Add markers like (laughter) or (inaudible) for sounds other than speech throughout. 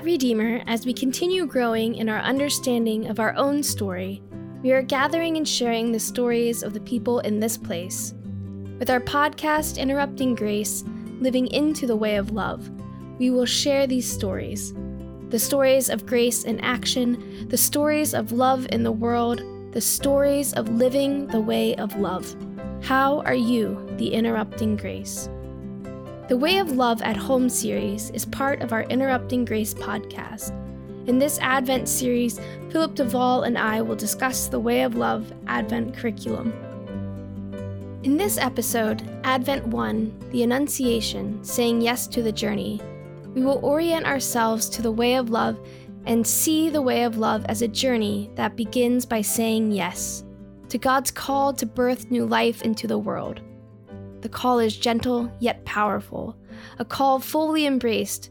At Redeemer, as we continue growing in our understanding of our own story, we are gathering and sharing the stories of the people in this place. With our podcast, Interrupting Grace, Living into the Way of Love, we will share these stories the stories of grace in action, the stories of love in the world, the stories of living the way of love. How are you the interrupting grace? The Way of Love at Home series is part of our Interrupting Grace podcast. In this Advent series, Philip Duvall and I will discuss the Way of Love Advent curriculum. In this episode, Advent 1, The Annunciation, Saying Yes to the Journey, we will orient ourselves to the Way of Love and see the Way of Love as a journey that begins by saying yes to God's call to birth new life into the world. The call is gentle yet powerful, a call fully embraced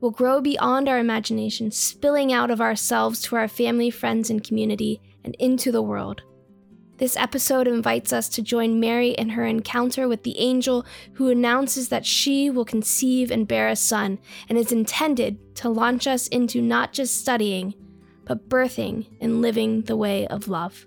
will grow beyond our imagination, spilling out of ourselves to our family, friends, and community, and into the world. This episode invites us to join Mary in her encounter with the angel who announces that she will conceive and bear a son, and is intended to launch us into not just studying, but birthing and living the way of love.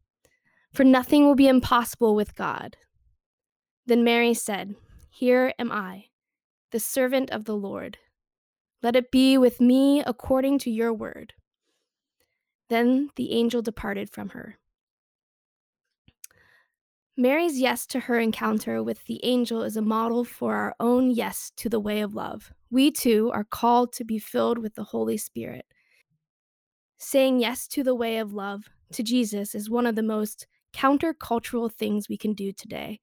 for nothing will be impossible with God. Then Mary said, Here am I, the servant of the Lord. Let it be with me according to your word. Then the angel departed from her. Mary's yes to her encounter with the angel is a model for our own yes to the way of love. We too are called to be filled with the Holy Spirit. Saying yes to the way of love, to Jesus, is one of the most countercultural things we can do today.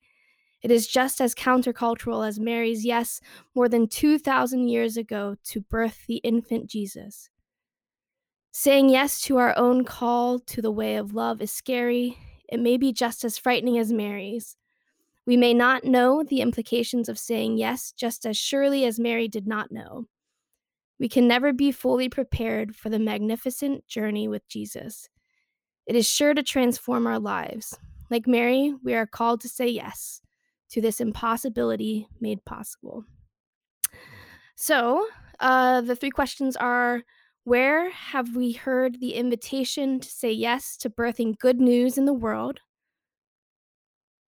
It is just as countercultural as Mary's yes more than 2,000 years ago to birth the infant Jesus. Saying yes to our own call to the way of love is scary. It may be just as frightening as Mary's. We may not know the implications of saying yes just as surely as Mary did not know. We can never be fully prepared for the magnificent journey with Jesus. It is sure to transform our lives. Like Mary, we are called to say yes to this impossibility made possible. So, uh, the three questions are Where have we heard the invitation to say yes to birthing good news in the world?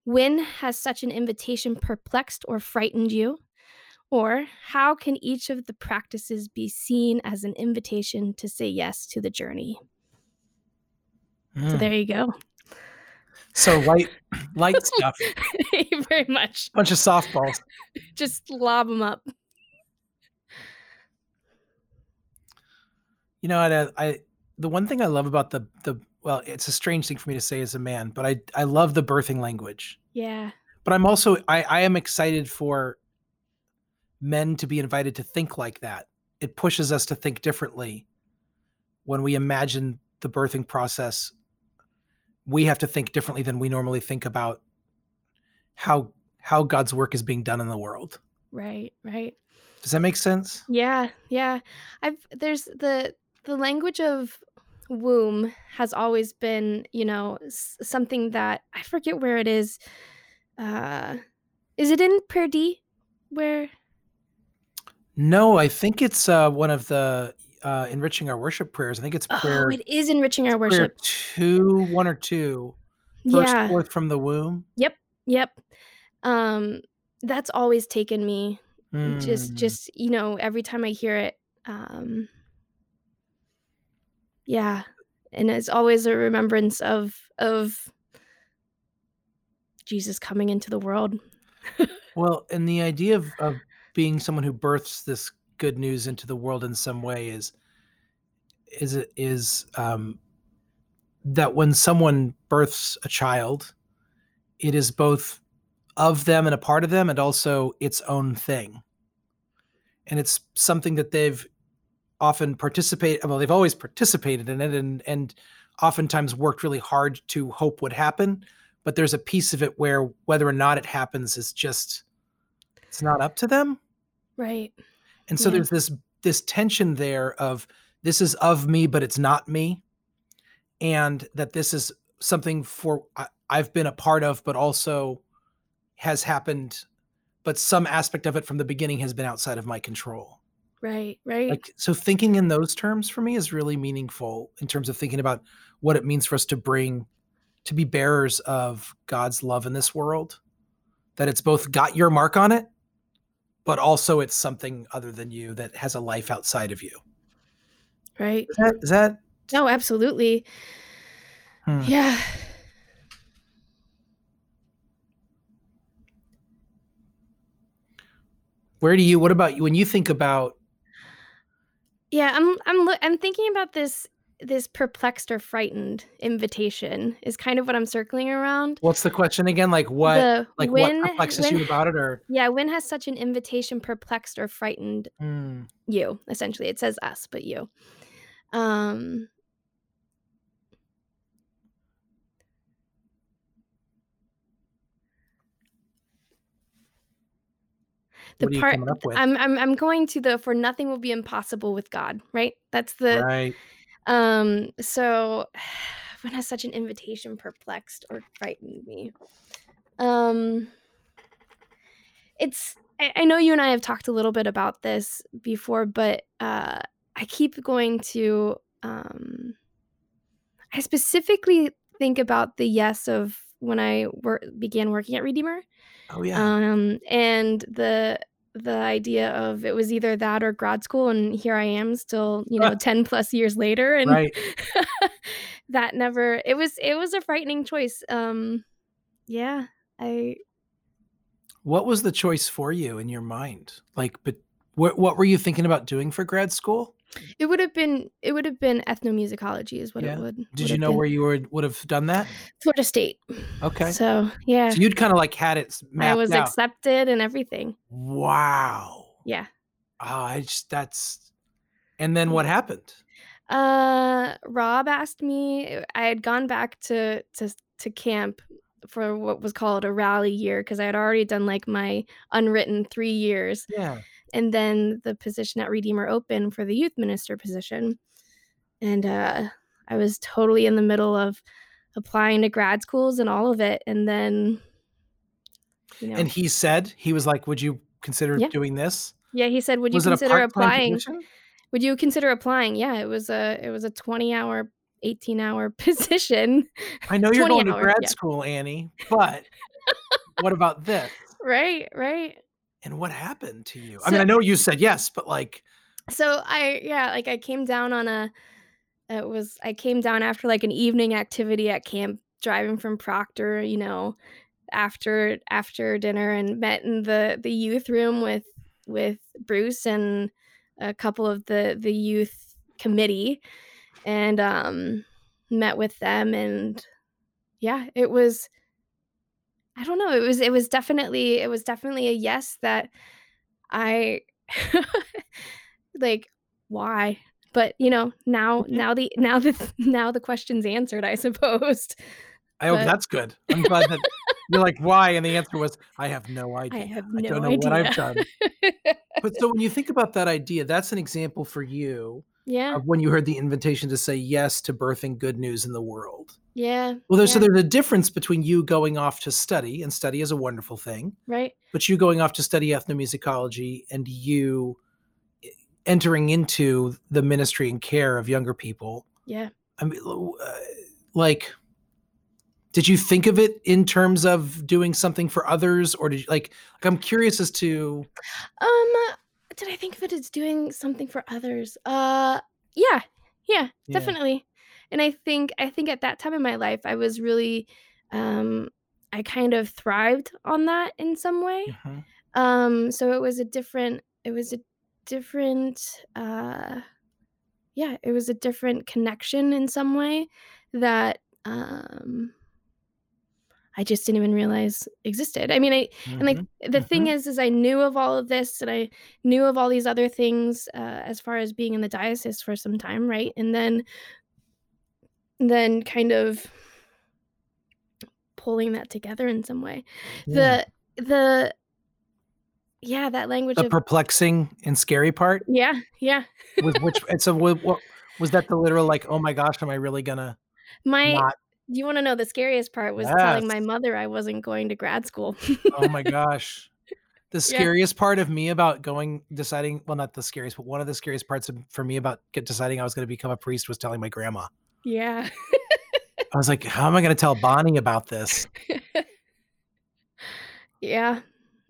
When has such an invitation perplexed or frightened you? Or how can each of the practices be seen as an invitation to say yes to the journey? Mm. So there you go. So light, light (laughs) stuff. (laughs) Very much. Bunch of softballs. (laughs) Just lob them up. You know, I, I the one thing I love about the the well, it's a strange thing for me to say as a man, but I I love the birthing language. Yeah. But I'm also I I am excited for men to be invited to think like that. It pushes us to think differently when we imagine the birthing process we have to think differently than we normally think about how how God's work is being done in the world. Right, right. Does that make sense? Yeah, yeah. I've there's the the language of womb has always been, you know, something that I forget where it is. Uh, is it in Prayer D? Where? No, I think it's uh, one of the uh, enriching our worship prayers. I think it's prayer, Oh, it is enriching our worship. two, one or two. First Yeah. forth from the womb. Yep. Yep. Um, that's always taken me. Just, Mm. just you know, every time I hear it, um, yeah, and it's always a remembrance of of Jesus coming into the world. (laughs) Well, and the idea of, of being someone who births this good news into the world in some way is is is um, that when someone births a child, it is both of them and a part of them, and also its own thing. And it's something that they've often participated. Well, they've always participated in it, and and oftentimes worked really hard to hope would happen. But there's a piece of it where whether or not it happens is just it's not up to them. Right. And so Yeah. there's this this tension there of this is of me, but it's not me, and that this is something for I, I've been a part of, but also has happened, but some aspect of it from the beginning has been outside of my control. Right. Right. Like so, thinking in those terms for me is really meaningful in terms of thinking about what it means for us to bring to be bearers of God's love in this world. That it's both got your mark on it, but also it's something other than you that has a life outside of you. right. Is that, is that No, absolutely. Hmm. Yeah. where do you? What about you? When you think about Yeah, I'm I'm I'm thinking about this this perplexed or frightened invitation is kind of what I'm circling around. what's the question again? Like what? the like when, what perplexes when you about it, or yeah, when has such an invitation perplexed or frightened Hmm. you? Essentially, it says us, but you. Um the what you part? I'm I'm I'm going to the for nothing will be impossible with God, right? That's the right. Um, so (sighs) when has such an invitation perplexed or frightened me? Um, it's I, I know you and I have talked a little bit about this before, but uh, I keep going to um, I specifically think about the yes of when I wor- began working at Redeemer, Oh yeah. um, and the the idea of it was either that or grad school, and here I am, still you know (laughs) ten plus years later, and Right. (laughs) that never it was it was a frightening choice. Um, yeah, I What was the choice for you in your mind? Like, but what what were you thinking about doing for grad school? It would have been it would have been ethnomusicology is what Yeah. it would. Did would you know been. where you would would have done that? Florida State? Okay. So yeah, So you'd kind of like had it I was out. accepted and everything. wow. Yeah. Oh, I just that's. And then what happened? Uh, Rob asked me. I had gone back to to to camp for what was called a rally year because I had already done like my unwritten three years, Yeah. And then the position at Redeemer Open for the youth minister position, and uh, I was totally in the middle of applying to grad schools and all of it, and then, you know, And he said he was like, "Would you consider Yeah. doing this?" yeah, he said, "Would you was consider applying?" position? Would you consider applying? Yeah, it was a it was a 20 hour, 18 hour (laughs) position. I know you're 20 going to grad yeah. school, Annie, but what about this? Right, right. And what happened to you? I mean, I know you said yes, but like, So I yeah, like I came down on a it was I came down after like an evening activity at camp driving from Procter, you know, after after dinner and met in the the youth room with with Bruce and a couple of the the youth committee and um met with them and yeah, it was I don't know, it was it was definitely it was definitely a yes that I (laughs) like why? But you know, now now the (laughs) now the now the question's answered, I suppose. I hope But- that's good. I'm glad that You're like, why? And the answer was, I have no idea. I have no I don't know what I've done. But so when you think about that idea, that's an example for you yeah, when you heard the invitation to say yes to birthing good news in the world. yeah, Well, there's so there's a difference between you going off to study, and study is a wonderful thing, right. but you going off to study ethnomusicology and you e- entering into the ministry and care of younger people. Yeah. I mean, uh, like, did you think of it in terms of doing something for others, or did you like? Like, I'm curious as to. Um, did I think of it as doing something for others? Uh, yeah, yeah, Yeah. definitely. And I think I think at that time in my life, I was really, um, I kind of thrived on that in some way. Mhm. Um, so it was a different, it was a different, uh, yeah, it was a different connection in some way that, um, I just didn't even realize existed. I mean, I and like Mhm. the thing Mhm. is, is I knew of all of this, and I knew of all these other things uh, as far as being in the diocese for some time, right? And then, then kind of pulling that together in some way. Yeah. The the yeah, that language The of perplexing and scary part yeah, yeah. with which. And so, (laughs) what, what was that? The literal like, oh my gosh, am I really gonna My not? You want to know the scariest part was telling my mother I wasn't going to grad school. Oh my (laughs) gosh. The Yeah. scariest part of me about going deciding well, not the scariest, but one of the scariest parts of, for me about get, deciding I was going to become a priest was telling my grandma. Yeah. I was like, how am I going to tell Bonnie about this? (laughs) yeah.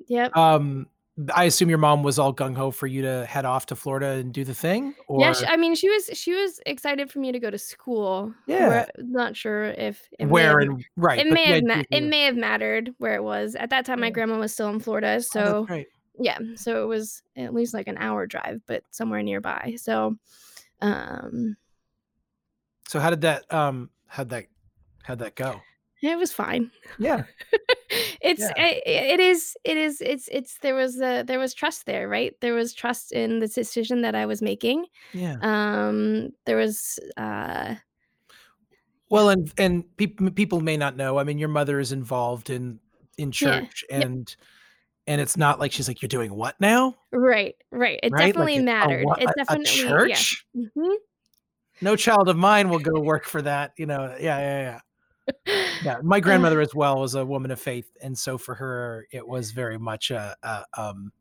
Yep. Um, I assume your mom was all gung ho for you to head off to Florida and do the thing, or Yeah, sh I mean, she was she was excited for me to go to school. Yeah. Where not sure if where have and right. it may have ma it may have mattered where it was. At that time, my grandma was still in Florida, Oh, so right. yeah, so it was at least like an hour drive, but somewhere nearby. So, um, So how did that um how'd that how'd that go? It was fine. Yeah. (laughs) It's Yeah. i it is it is it's it's there was a there was trust there, right? There was trust in the decision that I was making. Yeah. Um, there was uh Well, and and people people may not know. I mean, your mother is involved in in Yeah. church, Yep. and and it's not like she's like, "You're doing what now?" Right, right. It Right? Like definitely a, a, mattered. what, It a, a definitely, yeah. church? Mhm. No child of mine will go work for that. You know? Yeah, yeah, yeah. Yeah. My (laughs) Uh, grandmother as well was a woman of faith, and so for her, it was very much a, a um.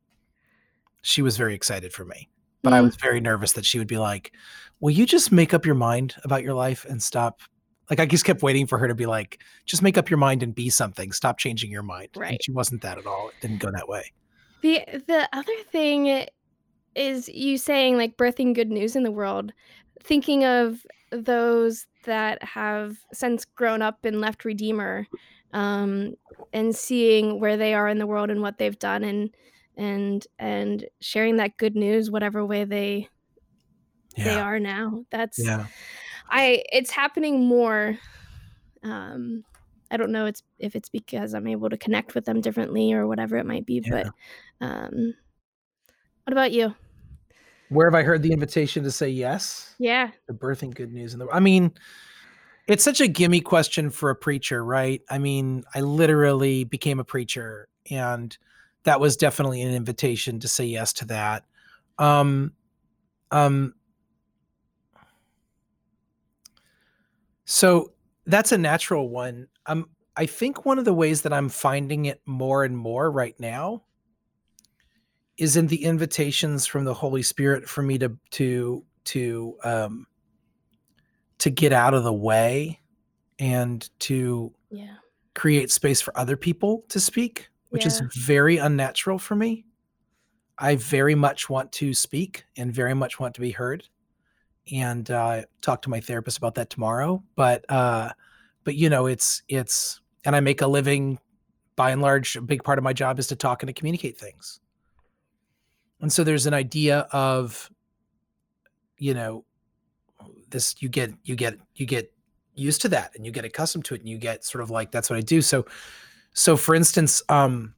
She was very excited for me, but I mm, was very nervous that she would be like, "Will you just make up your mind about your life and stop?" Like I just kept waiting for her to be like, "Just make up your mind and be something. Stop changing your mind." And Right. she wasn't that at all. It didn't go that way. The the other thing is you saying like birthing good news in the world, thinking of those that have since grown up and left Redeemer, um, and seeing where they are in the world and what they've done and and and sharing that good news whatever way they they are now. That's Yeah. I it's happening more. Um, I don't know it's if it's because I'm able to connect with them differently or whatever it might be, Yeah. but um, what about you? Where have I heard the invitation to say yes? Yeah, The birthing good news in the I mean, it's such a gimme question for a preacher, right? I mean, I literally became a preacher and that was definitely an invitation to say yes to that. Um um so that's a natural one. Um I think one of the ways that I'm finding it more and more right now is in the invitations from the Holy Spirit for me to to to um to get out of the way and to yeah, create space for other people to speak, which is very unnatural for me. I very much want to speak and very much want to be heard. And uh, talk to my therapist about that tomorrow. But uh, but you know, it's it's and I make a living by and large, a big part of my job is to talk and to communicate things. And so there's an idea of, you know, this you get you get you get used to that and you get accustomed to it and you get sort of like that's what I do. So so for instance, um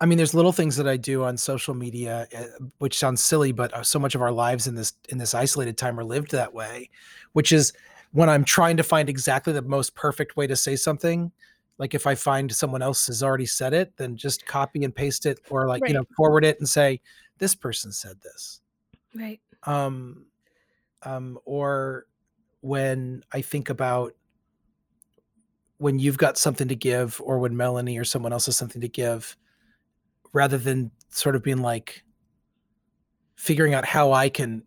I mean there's little things that I do on social media uh, which sounds silly but uh, so much of our lives in this in this isolated time are lived that way, which is when I'm trying to find exactly the most perfect way to say something, like if I find someone else has already said it, then just copy and paste it or like, you know, forward it and say, this person said this. Right. Um, um, or when I think about when you've got something to give or when Melanie or someone else has something to give, rather than sort of being like figuring out how I can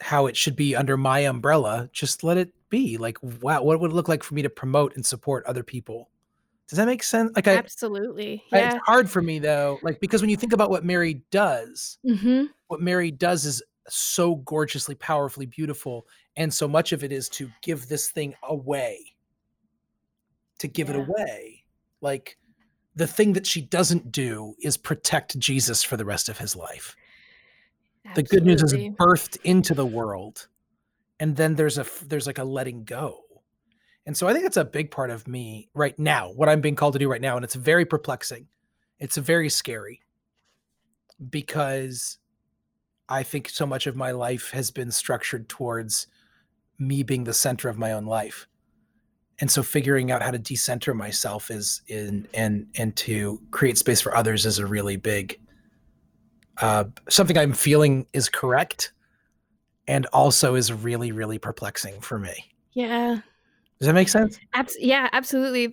how it should be under my umbrella, just let it be. Like, wow, what would it look like for me to promote and support other people? Does that make sense? Like I, Absolutely. I- Yeah. it's hard for me though, like because when you think about what Mary does, Mm-hmm. what Mary does is so gorgeously, powerfully beautiful, and so much of it is to give this thing away. To give it away. Like the thing that she doesn't do is protect Jesus for the rest of his life. The good news is birthed into the world, and then there's a there's like a letting go. And so I think it's a big part of me right now, what I'm being called to do right now, and it's very perplexing. It's very scary because I think so much of my life has been structured towards me being the center of my own life. And so figuring out how to decenter myself is in and and to create space for others is a really big uh something I'm feeling is correct and also is really really perplexing for me. Yeah. Does that make sense? Abs- yeah. Absolutely.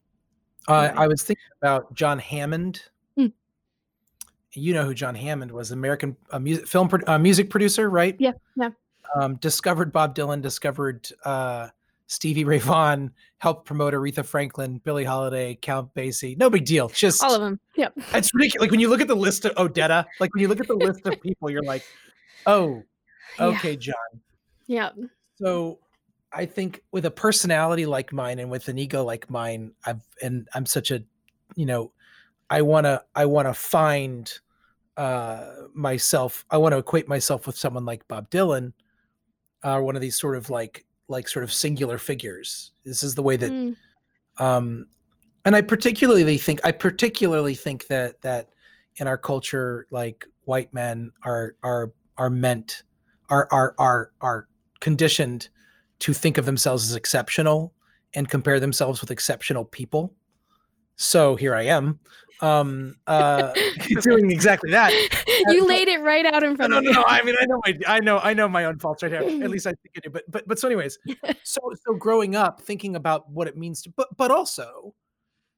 Uh, I was thinking about John Hammond. Hmm. You know who John Hammond was? American uh, music film pro- uh, music producer, right? Yeah, yeah. Um, discovered Bob Dylan, discovered uh, Stevie Ray Vaughan, helped promote Aretha Franklin, Billie Holiday, Count Basie. No big deal. Just All of them. Yep. it's ridiculous. Like when you look at the list of Odetta, like when you look at the list of (laughs) people, you're like, oh, Yeah. okay, John. Yeah. So I think with a personality like mine and with an ego like mine, I've and I'm such a, you know, I wanna I wanna find uh myself. I want to equate myself with someone like Bob Dylan, uh, one of these sort of like like sort of singular figures. This is the way that Mm. um and i particularly think i particularly think that that in our culture like white men are are are meant are are are are conditioned to think of themselves as exceptional and compare themselves with exceptional people so here i am um (laughs) uh (laughs) (laughs) doing exactly that you but- laid it right out in front no, of me. no, no. I mean, I know, my, I know, I know my own faults right here. At least I think I do. But, but, but so, anyways, so, so growing up, thinking about what it means to, but, but also,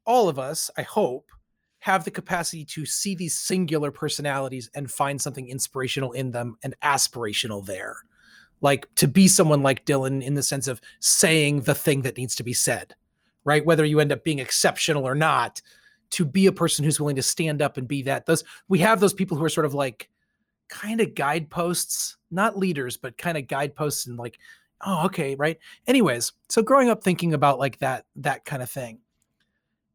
all of us, I hope, have the capacity to see these singular personalities and find something inspirational in them and aspirational there, like to be someone like Dylan in the sense of saying the thing that needs to be said, right? Whether you end up being exceptional or not, to be a person who's willing to stand up and be that. Those we have those people who are sort of like kind of guideposts, not leaders, but kind of guideposts and like, oh, okay, right. Anyways, so growing up thinking about like that, that kind of thing.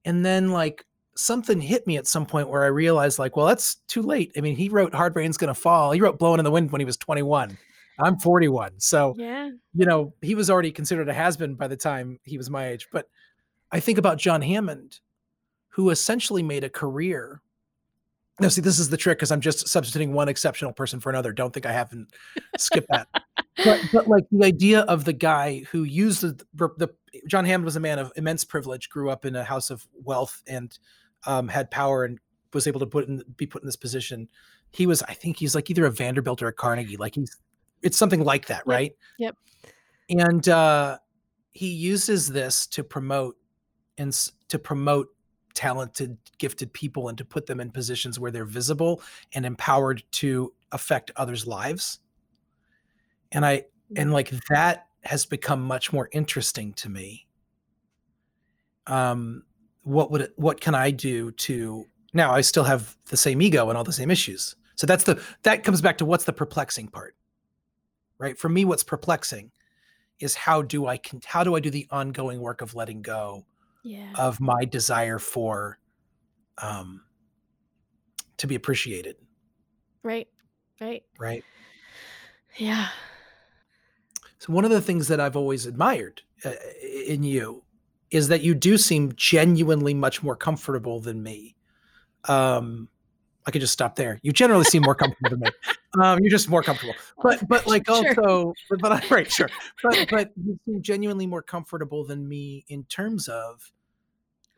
And then like something hit me at some point where I realized like, well, that's too late. I mean, he wrote Hard Rain's Gonna Fall. He wrote Blowing in the Wind when he was 21. I'm 41. So, Yeah. you know, he was already considered a has-been by the time he was my age. But I think about John Hammond, who essentially made a career. Now, see, this is the trick because I'm just substituting one exceptional person for another. Don't think I haven't skipped that. But, but like the idea of the guy who used the, the John Hammond was a man of immense privilege, grew up in a house of wealth and um, had power and was able to put in, be put in this position. He was, I think, he's like either a Vanderbilt or a Carnegie. Like he's, it's something like that, right? Yep. And uh, he uses this to promote and to promote talented, gifted people and to put them in positions where they're visible and empowered to affect others' lives. And I and like that has become much more interesting to me. Um, what would it, what can I do to now? I still have the same ego and all the same issues. So that's the that comes back to what's the perplexing part, right? For me, what's perplexing is how do I can how do I do the ongoing work of letting go Yeah. of my desire for um to be appreciated right. Right. right Yeah. so one of the things that i've always admired uh, in you is that you do seem genuinely much more comfortable than me um I could just stop there. You generally seem more comfortable than me. Um, you're just more comfortable. But but (laughs) like Sure. also but, but I (laughs) right, sure. But (laughs) but you seem genuinely more comfortable than me in terms of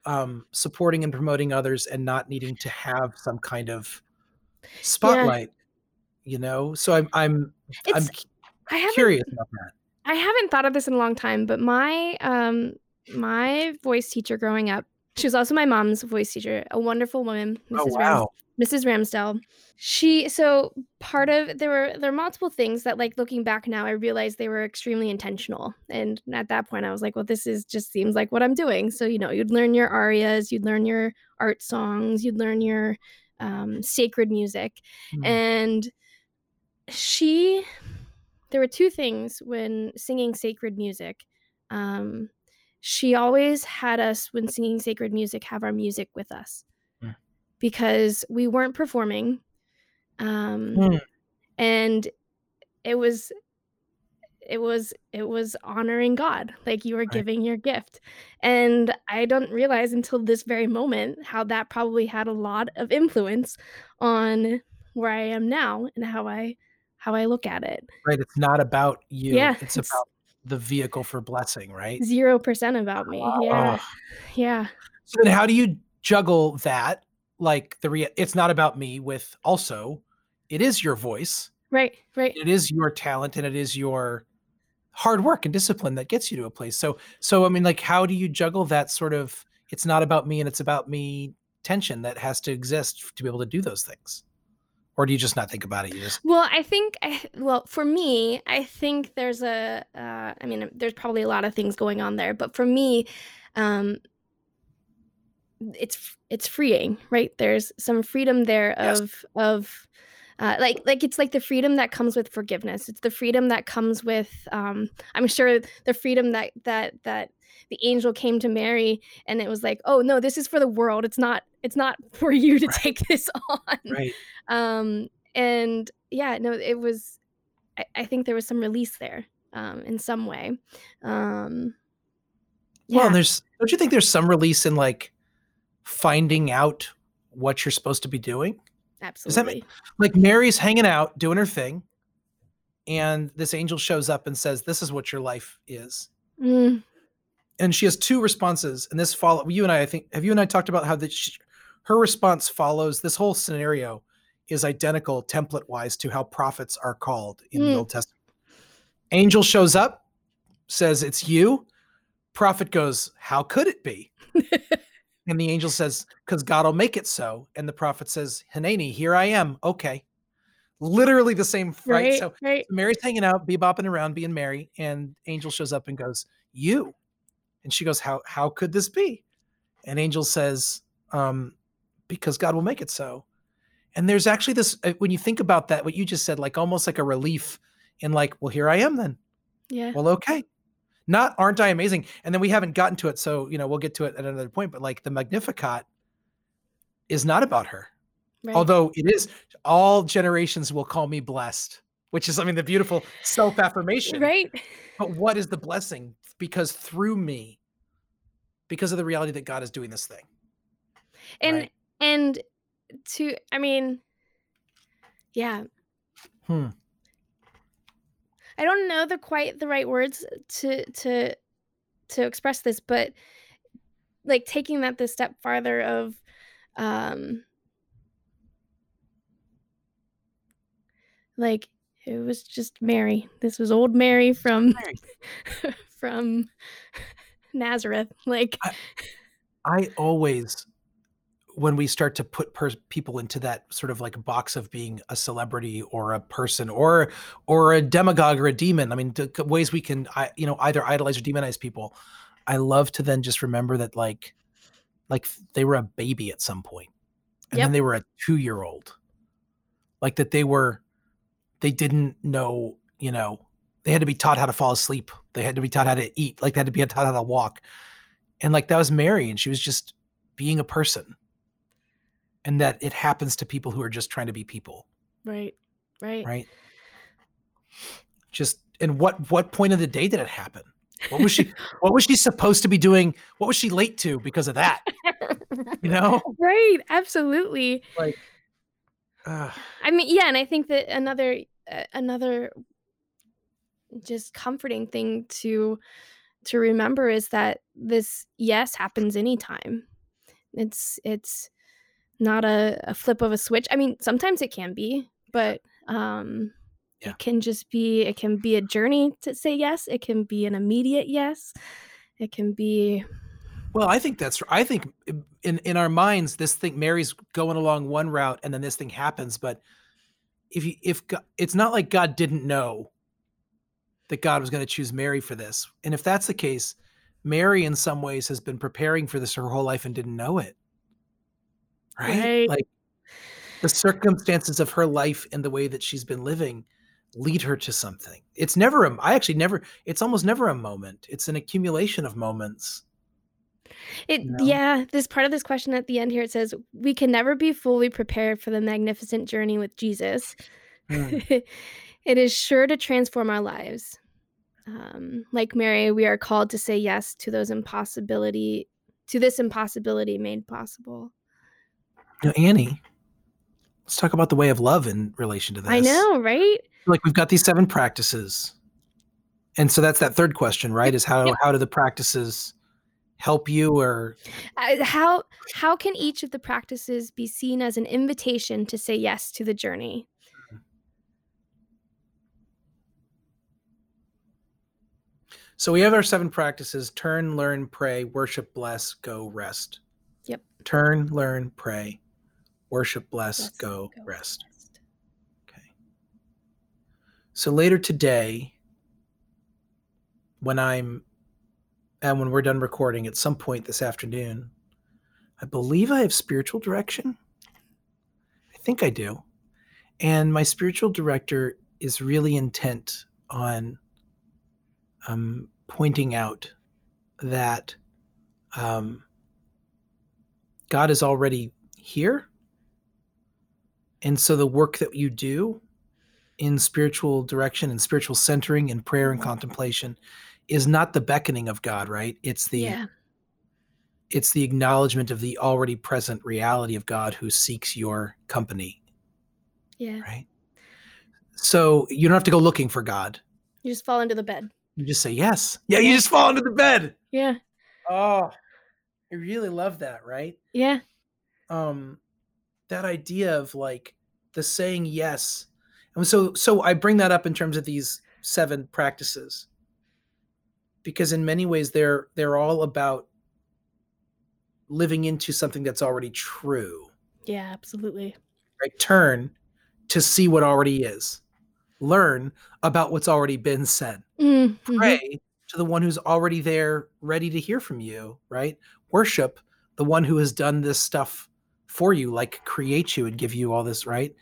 um supporting and promoting others and not needing to have some kind of spotlight, you know? So I'm I'm I'm I haven't curious about that. I haven't thought of this in a long time, but my um my voice teacher growing up, she was also my mom's voice teacher, a wonderful woman, Mrs. Oh wow. Mrs. Ramsdell. She so part of there were there are multiple things that like looking back now I realized they were extremely intentional. And at that point I was like, well this is just seems like what I'm doing. So you know, you'd learn your arias, you'd learn your art songs, you'd learn your um, sacred music. Hmm. And she there were two things when singing sacred music. Um, she always had us when singing sacred music have our music with us. Because we weren't performing um, Hmm. and it was it was it was honoring god like you were Right. giving your gift and i don't realize until this very moment how that probably had a lot of influence on where i am now and how i how i look at it Right. It's not about you. Yeah, It's it's- about the vehicle for blessing, right? zero percent about me yeah Oh. yeah So then how do you juggle that? Like the rea- it's not about me with also it is your voice, right right it is your talent and it is your hard work and discipline that gets you to a place. So so I mean like how do you juggle that sort of it's not about me and it's about me tension that has to exist to be able to do those things? Or do you just not think about it? You just Well, I think, I, well, for me, I think there's a, uh, I mean, there's probably a lot of things going on there, but for me, um, it's it's freeing, right? There's some freedom there Yes. of of uh, like like it's like the freedom that comes with forgiveness. It's the freedom that comes with, um, I'm sure, the freedom that that that the angel came to Mary, and it was like, oh no, this is for the world. It's not it's not (laughs) for you to Right. take this on right. um and yeah no it was i, I think there was some release there um in some way um Well, yeah and there's don't you think there's some release in like finding out what you're supposed to be doing? that absolutely like Mary's hanging out doing her thing, and this angel shows up and says, "This is what your life is." Mm, And she has two responses, and this follow. You and I, I think, have you and I talked about how that her response follows this whole scenario is identical template wise to how prophets are called in the Mm. Old Testament. Angel shows up, says, "It's you." Prophet goes, "How could it be?" (laughs) And the angel says, because God will make it so. And the prophet says, Hanani, here I am. Okay. Literally the same, right? right So right Mary's hanging out, bebopping around, being Mary, and Angel shows up and goes, You. And she goes, How how could this be? And Angel says, um, because God will make it so. And there's actually this uh, when you think about that, what you just said, like almost like a relief in like, well, here I am then. yeah Well, okay. Not aren't I amazing? And then we haven't gotten to it, so you know we'll get to it at another point. But like the Magnificat is not about her, right although it is. All generations will call me blessed, which is I mean the beautiful self affirmation. right But what is the blessing? Because through me, because of the reality that God is doing this thing. and right? and to i mean yeah Hmm. I don't know the quite the right words to to to express this but like taking that the step farther of um like it was just mary this was old mary from Mary. (laughs) from nazareth like I always, when we start to put pers- people into that sort of like box of being a celebrity or a person or or a demagogue or a demon, I mean, the ways we can, I, you know, either idolize or demonize people. I love to then just remember that like, like they were a baby at some point, and Yep. then they were a two year old, like that they were, they didn't know, you know, they had to be taught how to fall asleep. They had to be taught how to eat. Like they had to be taught how to walk and like that was Mary, and she was just being a person, and that it happens to people who are just trying to be people, right right right? Just and what what point of the day did it happen? What was she (laughs) what was she supposed to be doing? What was she late to because of that? (laughs) You know, right absolutely Like- Ugh. I mean, yeah, and I think that another uh, another just comforting thing to to remember is that this yes happens anytime. It's it's not a, a flip of a switch. I mean, sometimes it can be, but um Yeah. it can just be it can be a journey to say yes. It can be an immediate yes. It can be Well, I think that's I think in in our minds, this thing Mary's going along one route, and then this thing happens. But if you if God, it's not like God didn't know that God was going to choose Mary for this, and if that's the case, Mary in some ways has been preparing for this her whole life and didn't know it. Right? Right. Like the circumstances of her life and the way that she's been living lead her to something. It's never a I actually never it's almost never a moment. It's an accumulation of moments. It You know? yeah, this part of this question at the end here it says, "We can never be fully prepared for the magnificent journey with Jesus. Mm. (laughs) it is sure to transform our lives. Um, like Mary, we are called to say yes to those impossibility to this impossibility made possible. Know, Annie, let's talk about the way of love in relation to this. I know, right? Like we've got these seven practices. And so that's that third question, right? Is how how do the practices help you or Uh, how how can each of the practices be seen as an invitation to say yes to the journey? so we have our seven practices turn, learn, pray, worship, bless, go, rest. Yep. Turn, learn, pray, worship, bless, Yes, go, rest. rest. Okay. So later today, when I'm and when we're done recording at some point this afternoon, I believe I have spiritual direction. I think I do. And my spiritual director is really intent on um, pointing out that um, God is already here. And so the work that you do in spiritual direction and spiritual centering and prayer and contemplation is not the beckoning of God, right? It's the Yeah. it's the acknowledgement of the already present reality of God who seeks your company, Yeah. right? So you don't have to go looking for God. You just fall into the bed. You just say yes. Yeah, you just fall into the bed. Yeah. Oh, I really love that, right? Yeah. um that idea of like the saying yes and so so i bring that up in terms of these seven practices. Because in many ways they're they're all about living into something that's already true. Yeah, absolutely. right? Turn to see what already is. Learn about what's already been said. Mm, mhm. pray to the one who's already there ready to hear from you right? Worship the one who has done this stuff for you like create you and give you all this right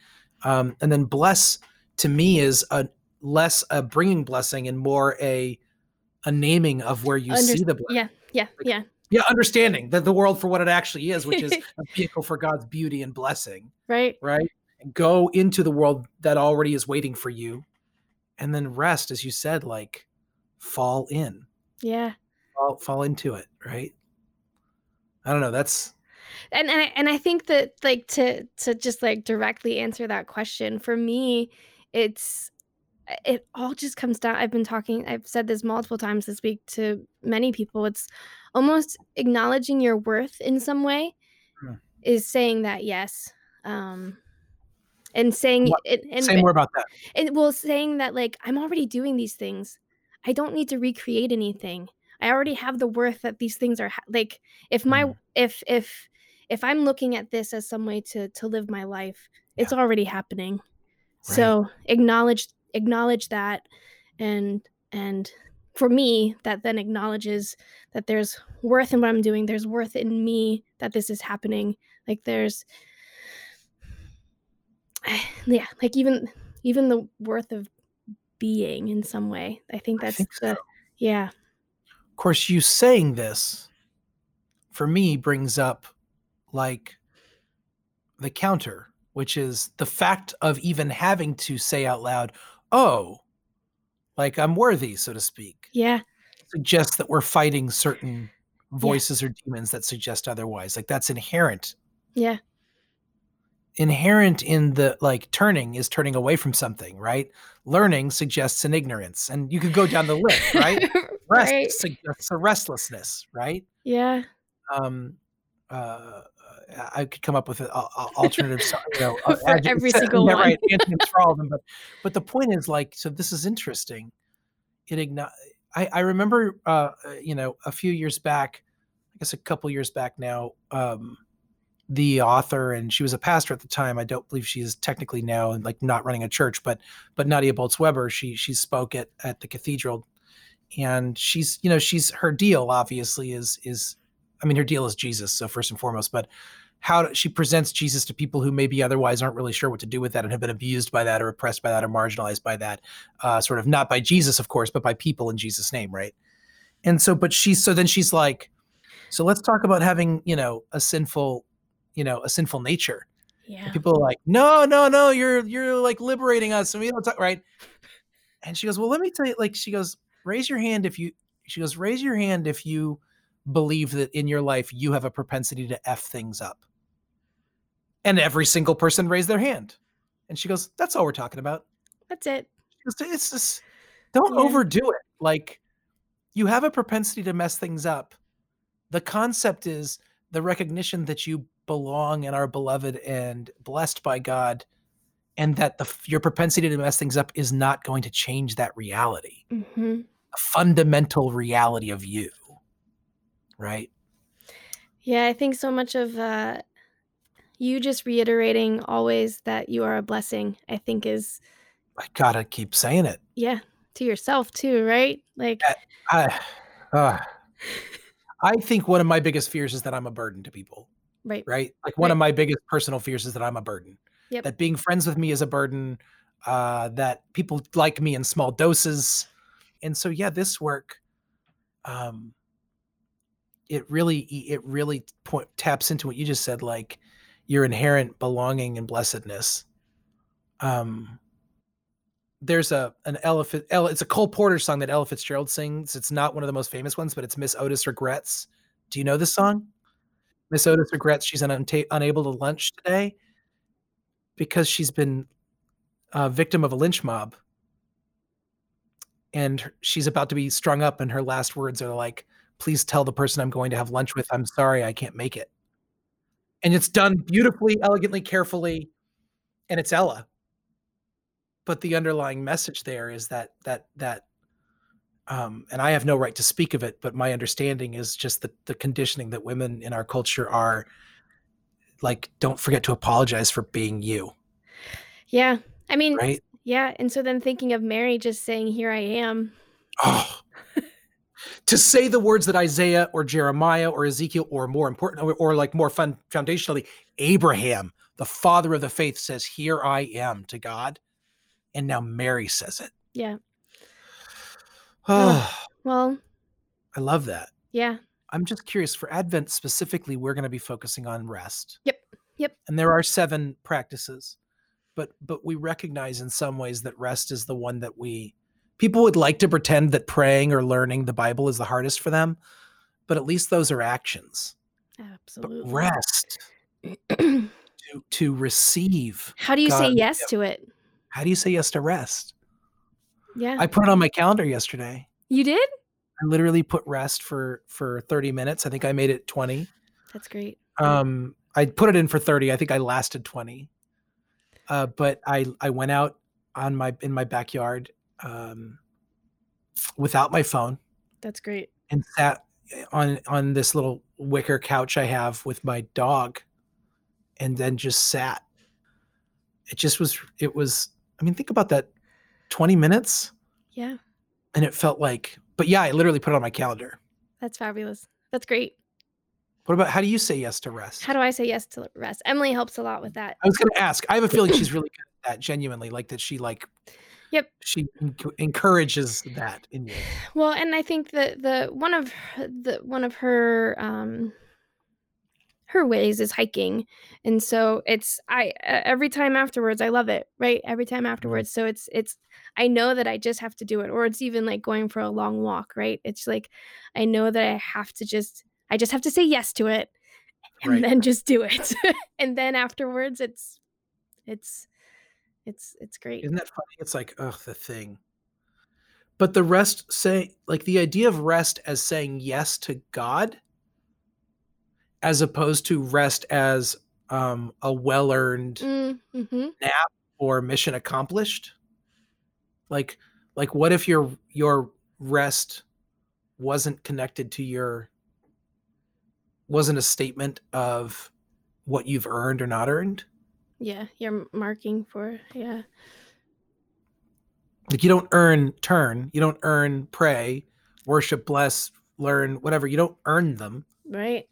um, and then bless to me is a less a bringing blessing and more a a naming of where you see the blessing Yeah, yeah, Like- yeah. yeah understanding that the world for what it actually is which is (laughs) a vehicle for god's beauty and blessing Right? right? And go into the world that already is waiting for you, and then rest, as you said, like fall in, Yeah. fall, fall into it, right? I don't know. That's and and I, and I think that like to to just like directly answer that question for me it's it all just comes down I've been talking I've said this multiple times this week to many people it's almost acknowledging your worth in some way Hmm. is saying that yes um and saying What- it and, say more about that. and well saying that like i'm already doing these things i don't need to recreate anything i already have the worth that these things are ha- like if my Mm. if if if i'm looking at this as some way to to live my life it's already happening. So acknowledge acknowledge that and and for me that then acknowledges that there's worth in what i'm doing there's worth in me that this is happening. Like there's (sighs) yeah like even even the worth of being in some way i think I that's think the yeah. Of course, you saying this for me brings up like the counter, which is the fact of even having to say out loud, "Oh, like I'm worthy," so to speak. yeah suggests that we're fighting certain voices or demons that suggest otherwise. Like that's inherent yeah inherent in the like turning is turning away from something, right? Learning suggests an ignorance, and you could go down the list, right? (laughs) Rest Right. suggests a restlessness, right? Yeah. Um, uh, I could come up with an alternative, (laughs) you know, uh, For adjective- every (laughs) single one. right, antonyms for all of them. But but the point is, like, so this is interesting. It igni- I I remember, uh, uh, you know, a few years back, I guess a couple years back now, um, the author and she was a pastor at the time. I don't believe she is technically now and like not running a church, but but Nadia Bolz Weber, she she spoke at at the cathedral, and she's you know she's her deal obviously is is, I mean her deal is Jesus, so first and foremost, but how she presents Jesus to people who maybe otherwise aren't really sure what to do with that and have been abused by that or oppressed by that or marginalized by that, uh, sort of not by Jesus of course, but by people in Jesus' name, right? And so, but she's so then she's like, so let's talk about having you know a sinful, you know, a sinful nature. Yeah. And people are like, no, no, no, you're you're like liberating us, and we don't talk right. And she goes, well, let me tell you, like, she goes, raise your hand if you. She goes, raise your hand if you believe that in your life you have a propensity to f things up. And every single person raised their hand, and she goes, that's all we're talking about. That's it. It's, it's just don't Yeah. overdo it. Like you have a propensity to mess things up. The concept is the recognition that you belong and are beloved and blessed by God, and that the your propensity to mess things up is not going to change that reality, hmm a fundamental reality of you. Right? Yeah, I think so much of uh, you just reiterating always that you are a blessing, I think is, I gotta keep saying it. yeah, to yourself too, right? Like, I, uh, I think one of my biggest fears is that I'm a burden to people. right. right? Like one Right. of my biggest personal fears is that I'm a burden. Yep. That being friends with me is a burden. Uh, that people like me in small doses, and so yeah, this work, um, it really it really point, taps into what you just said, like your inherent belonging and blessedness. Um, there's a an elephant. Ella, it's a Cole Porter song that Ella Fitzgerald sings. It's not one of the most famous ones, but it's Miss Otis regrets. Do you know this song? Miss Otis regrets she's unta- unable to lunch today because she's been a victim of a lynch mob. And she's about to be strung up, and her last words are like, Please tell the person I'm going to have lunch with, I'm sorry, I can't make it. And it's done beautifully, elegantly, carefully, and it's Ella. But the underlying message there is that, that, that, um, and I have no right to speak of it, but my understanding is just the, the conditioning that women in our culture are like, don't forget to apologize for being you, Yeah. I mean, right? yeah. And so then thinking of Mary just saying, Here I am. Oh, (laughs) to say the words that Isaiah or Jeremiah or Ezekiel, or more important, or, or like more fun foundationally, Abraham, the father of the faith, says, Here I am to God. And now Mary says it. Yeah. (sighs) Oh, Well, I love that. yeah. I'm just curious for Advent specifically, we're going to be focusing on rest. Yep. Yep. And there are seven practices, but but we recognize in some ways that rest is the one that we people would like to pretend that praying or learning the Bible is the hardest for them, but at least those are actions. But Absolutely. rest (clears throat) to to receive. How do you say God, yes to it? How do you say yes to rest? Yeah. I put it on my calendar yesterday. you did? I literally put rest for for 30 minutes. I think I made it 20. That's great. Um, I put it in for 30. I think I lasted 20. Uh, but I I went out on my in my backyard um, without my phone That's great. and sat on on this little wicker couch I have with my dog, and then just sat. It just was. It was. I mean, think about that. 20 minutes, Yeah. and it felt like. But yeah, I literally put it on my calendar. That's fabulous. That's great. What about how do you say yes to rest? How do I say yes to rest? Emily helps a lot with that. I was going to ask. I have a feeling she's really good at that. Genuinely, like that. She like. Yep. She enc- encourages that in you. Well, and I think that the one of her- the one of her um her ways is hiking. And so it's I every time afterwards I love it, right? Every time afterwards. So it's it's I know that I just have to do it or it's even like going for a long walk, right? It's like I know that I have to just I just have to say yes to it and Right. then just do it. (laughs) and then afterwards it's It's it's it's great. Isn't that funny? It's like, ugh, the thing. But the rest say like the idea of rest as saying yes to God as opposed to rest as um, a well-earned Mm, hmm nap or mission accomplished. Like like what if your your rest wasn't connected to your wasn't a statement of what you've earned or not earned? Yeah, you're marking for yeah. Like you don't earn turn, you don't earn pray, worship, bless, learn, whatever. You don't earn them, Right.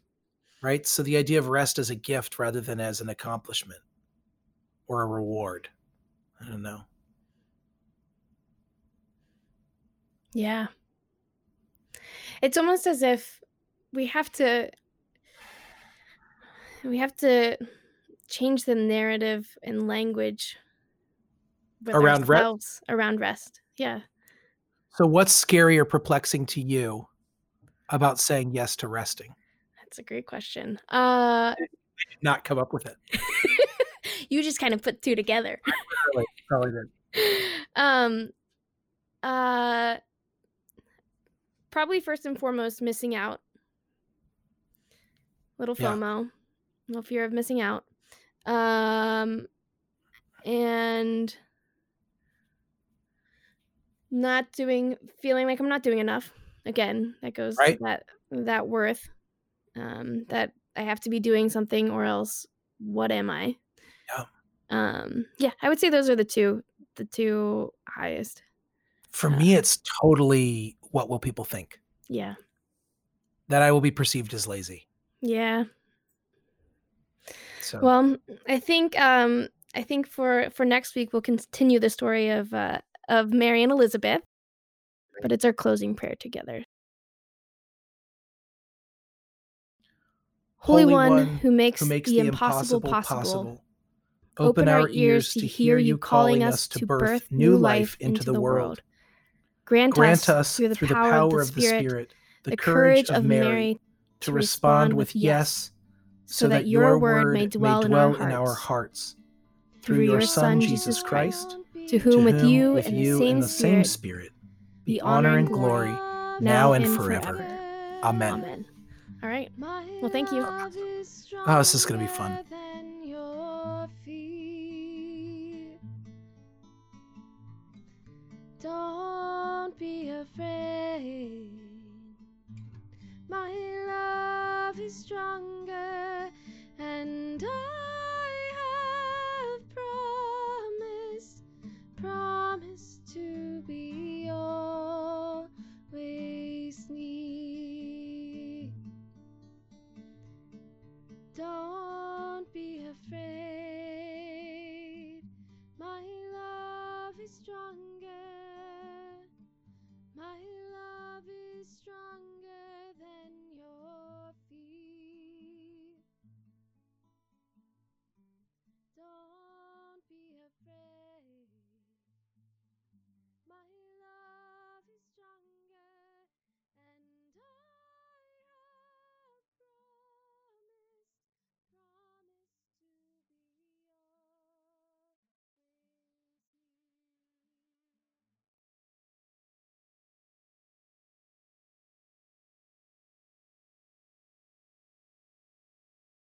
right? So the idea of rest as a gift rather than as an accomplishment or a reward. I don't know. Yeah. It's almost as if we have to we have to change the narrative and language Around rest? around rest. Yeah. So what's scary or perplexing to you about saying yes to resting? That's a great question. Uh Not come up with it. (laughs) you just kind of put two together. (laughs) Probably, probably did. (laughs) um uh probably first and foremost missing out little Yeah. fomo little fear of missing out um and not doing feeling like i'm not doing enough again that goes Right. that that worth um that i have to be doing something or else what am i Yeah. um yeah i would say those are the two the two highest For Uh, me, it's totally what will people think? yeah That I will be perceived as lazy. yeah So well i think um i think for for next week we'll continue the story of uh of mary and elizabeth but it's our closing prayer together. Holy, one, who makes, who makes the, impossible, possible, Open our ears to hear you calling us to birth new life into the world. grant, Grant us through the power, of the spirit the courage of Mary to respond with yes, so that your word may dwell in our hearts. Through your Son, Jesus Christ, to whom to with you and you the same, in the spirit, same Spirit be be honor and glory, now and and forever. forever. Amen. amen all right well thank you Oh, this is gonna be fun.